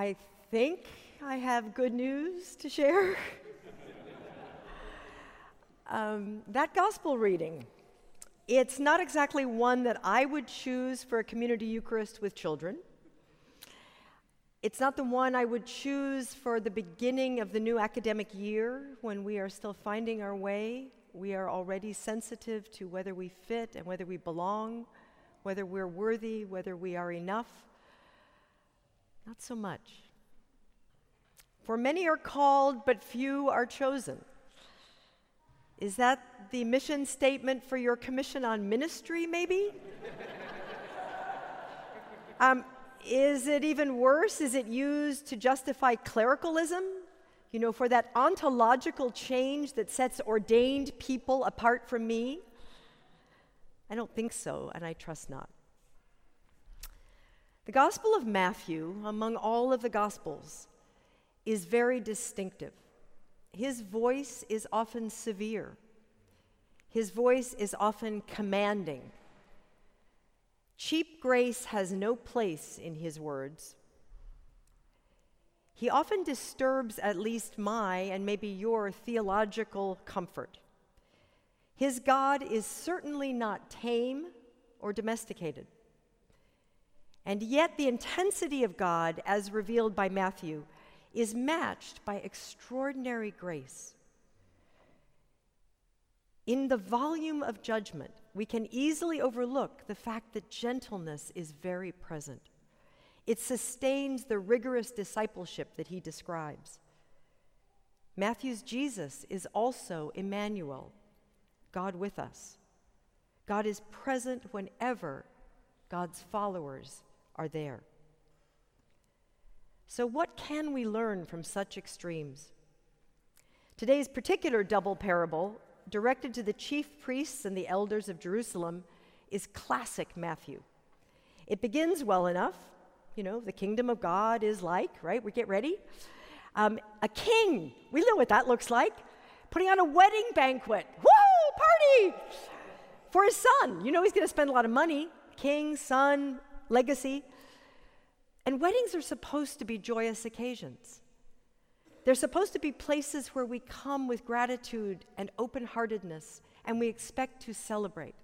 I think I have good news to share. um, that gospel reading, it's not exactly one that I would choose for a community Eucharist with children. It's not the one I would choose for the beginning of the new academic year when we are still finding our way. We are already sensitive to whether we fit and whether we belong, whether we're worthy, whether we are enough. Not so much. For many are called, but few are chosen. Is that the mission statement for your commission on ministry, maybe? um, is it even worse? Is it used to justify clericalism? You know, for that ontological change that sets ordained people apart from me? I don't think so, and I trust not. The Gospel of Matthew, among all of the Gospels, is very distinctive. His voice is often severe, his voice is often commanding. Cheap grace has no place in his words. He often disturbs at least my and maybe your theological comfort. His God is certainly not tame or domesticated. And yet, the intensity of God, as revealed by Matthew, is matched by extraordinary grace. In the volume of judgment, we can easily overlook the fact that gentleness is very present. It sustains the rigorous discipleship that he describes. Matthew's Jesus is also Emmanuel, God with us. God is present whenever God's followers are there. So, what can we learn from such extremes? Today's particular double parable directed to the chief priests and the elders of Jerusalem, is classic Matthew. It begins well enough. You know, the kingdom of God is like, right? We get ready. Um, a king, we know what that looks like, putting on a wedding banquet. Woo, party! For his son. You know, he's going to spend a lot of money. King, son, legacy. And weddings are supposed to be joyous occasions. They're supposed to be places where we come with gratitude and open heartedness and we expect to celebrate.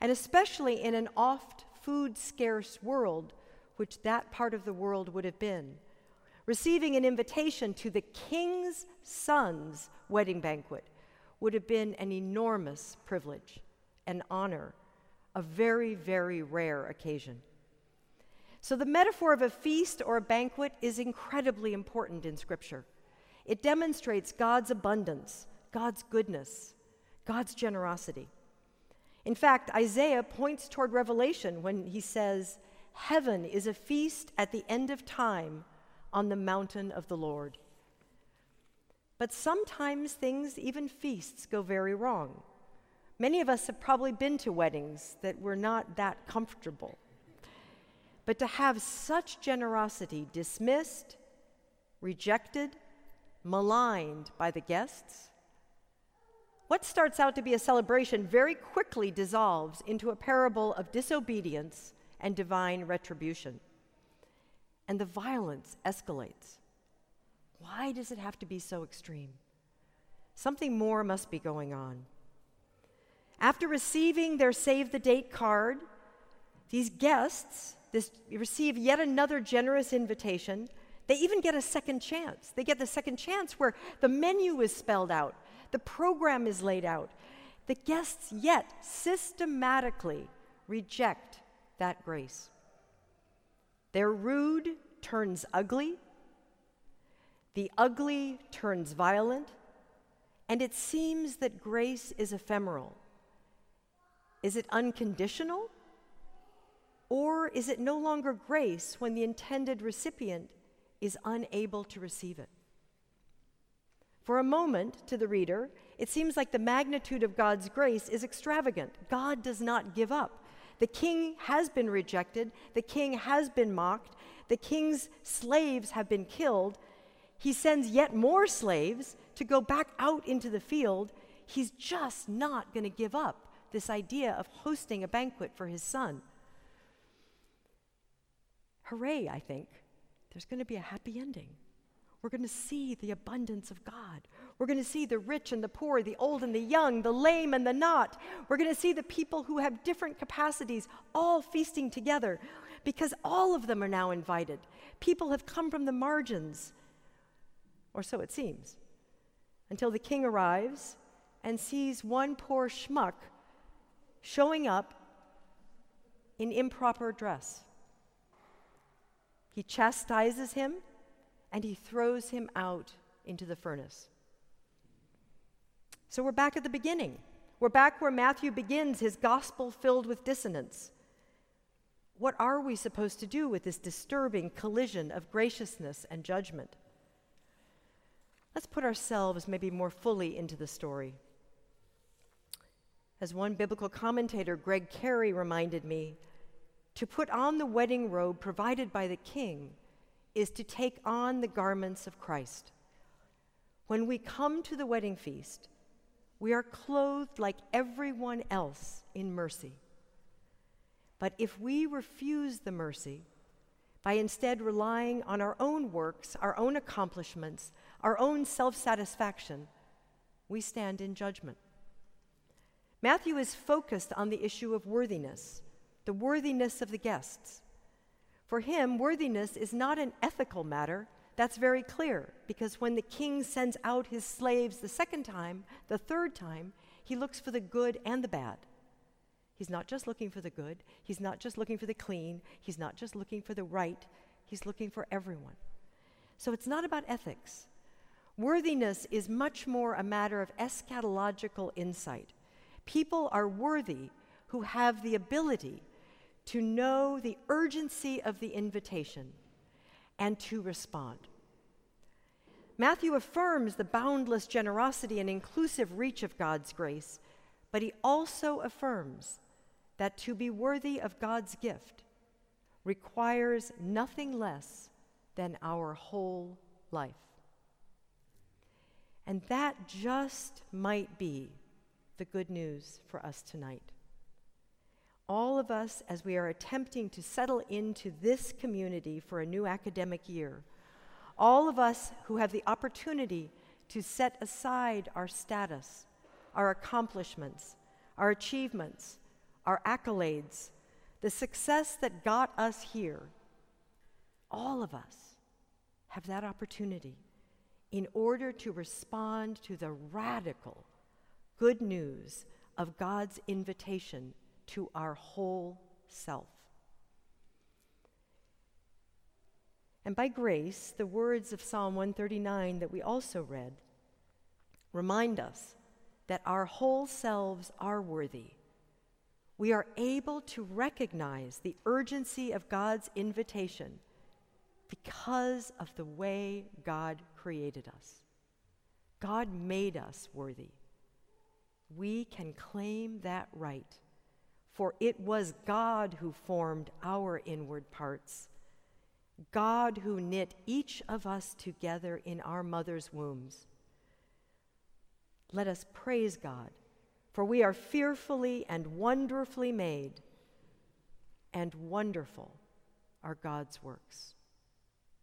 And especially in an oft food scarce world, which that part of the world would have been, receiving an invitation to the king's son's wedding banquet would have been an enormous privilege, an honor, a very, very rare occasion. So, the metaphor of a feast or a banquet is incredibly important in Scripture. It demonstrates God's abundance, God's goodness, God's generosity. In fact, Isaiah points toward Revelation when he says, Heaven is a feast at the end of time on the mountain of the Lord. But sometimes things, even feasts, go very wrong. Many of us have probably been to weddings that were not that comfortable. But to have such generosity dismissed, rejected, maligned by the guests. What starts out to be a celebration very quickly dissolves into a parable of disobedience and divine retribution. And the violence escalates. Why does it have to be so extreme? Something more must be going on. After receiving their save the date card, these guests this, receive yet another generous invitation they even get a second chance. They get the second chance where the menu is spelled out, the program is laid out. The guests yet systematically reject that grace. Their rude turns ugly, the ugly turns violent, and it seems that grace is ephemeral. Is it unconditional? Or is it no longer grace when the intended recipient is unable to receive it. For a moment, to the reader, it seems like the magnitude of God's grace is extravagant. God does not give up. The king has been rejected, the king has been mocked, the king's slaves have been killed. He sends yet more slaves to go back out into the field. He's just not going to give up this idea of hosting a banquet for his son. Hooray, I think there's going to be a happy ending. We're going to see the abundance of God. We're going to see the rich and the poor, the old and the young, the lame and the not. We're going to see the people who have different capacities all feasting together because all of them are now invited. People have come from the margins, or so it seems, until the king arrives and sees one poor schmuck showing up in improper dress. He chastises him and he throws him out into the furnace. So we're back at the beginning. We're back where Matthew begins his gospel filled with dissonance. What are we supposed to do with this disturbing collision of graciousness and judgment? Let's put ourselves maybe more fully into the story. As one biblical commentator, Greg Carey, reminded me, to put on the wedding robe provided by the king is to take on the garments of Christ. When we come to the wedding feast, we are clothed like everyone else in mercy. But if we refuse the mercy by instead relying on our own works, our own accomplishments, our own self satisfaction, we stand in judgment. Matthew is focused on the issue of worthiness, the worthiness of the guests. For him, worthiness is not an ethical matter. That's very clear, because when the king sends out his slaves the second time, the third time, he looks for the good and the bad. He's not just looking for the good, he's not just looking for the clean, he's not just looking for the right, he's looking for everyone. So it's not about ethics. Worthiness is much more a matter of eschatological insight. People are worthy who have the ability to know the urgency of the invitation and to respond. Matthew affirms the boundless generosity and inclusive reach of God's grace, but he also affirms that to be worthy of God's gift requires nothing less than our whole life. And that just might be the good news for us tonight all of us, as we are attempting to settle into this community for a new academic year, all of us who have the opportunity to set aside our status, our accomplishments, our achievements, our accolades, the success that got us here, all of us have that opportunity in order to respond to the radical good news of God's invitation to our whole self. And by grace, the words of Psalm 139 that we also read remind us that our whole selves are worthy. We are able to recognize the urgency of God's invitation because of the way God created us. God made us worthy. We can claim that right for it was God who formed our inward parts, God who knit each of us together in our mother's wombs. Let us praise God, for we are fearfully and wonderfully made, and wonderful are God's works.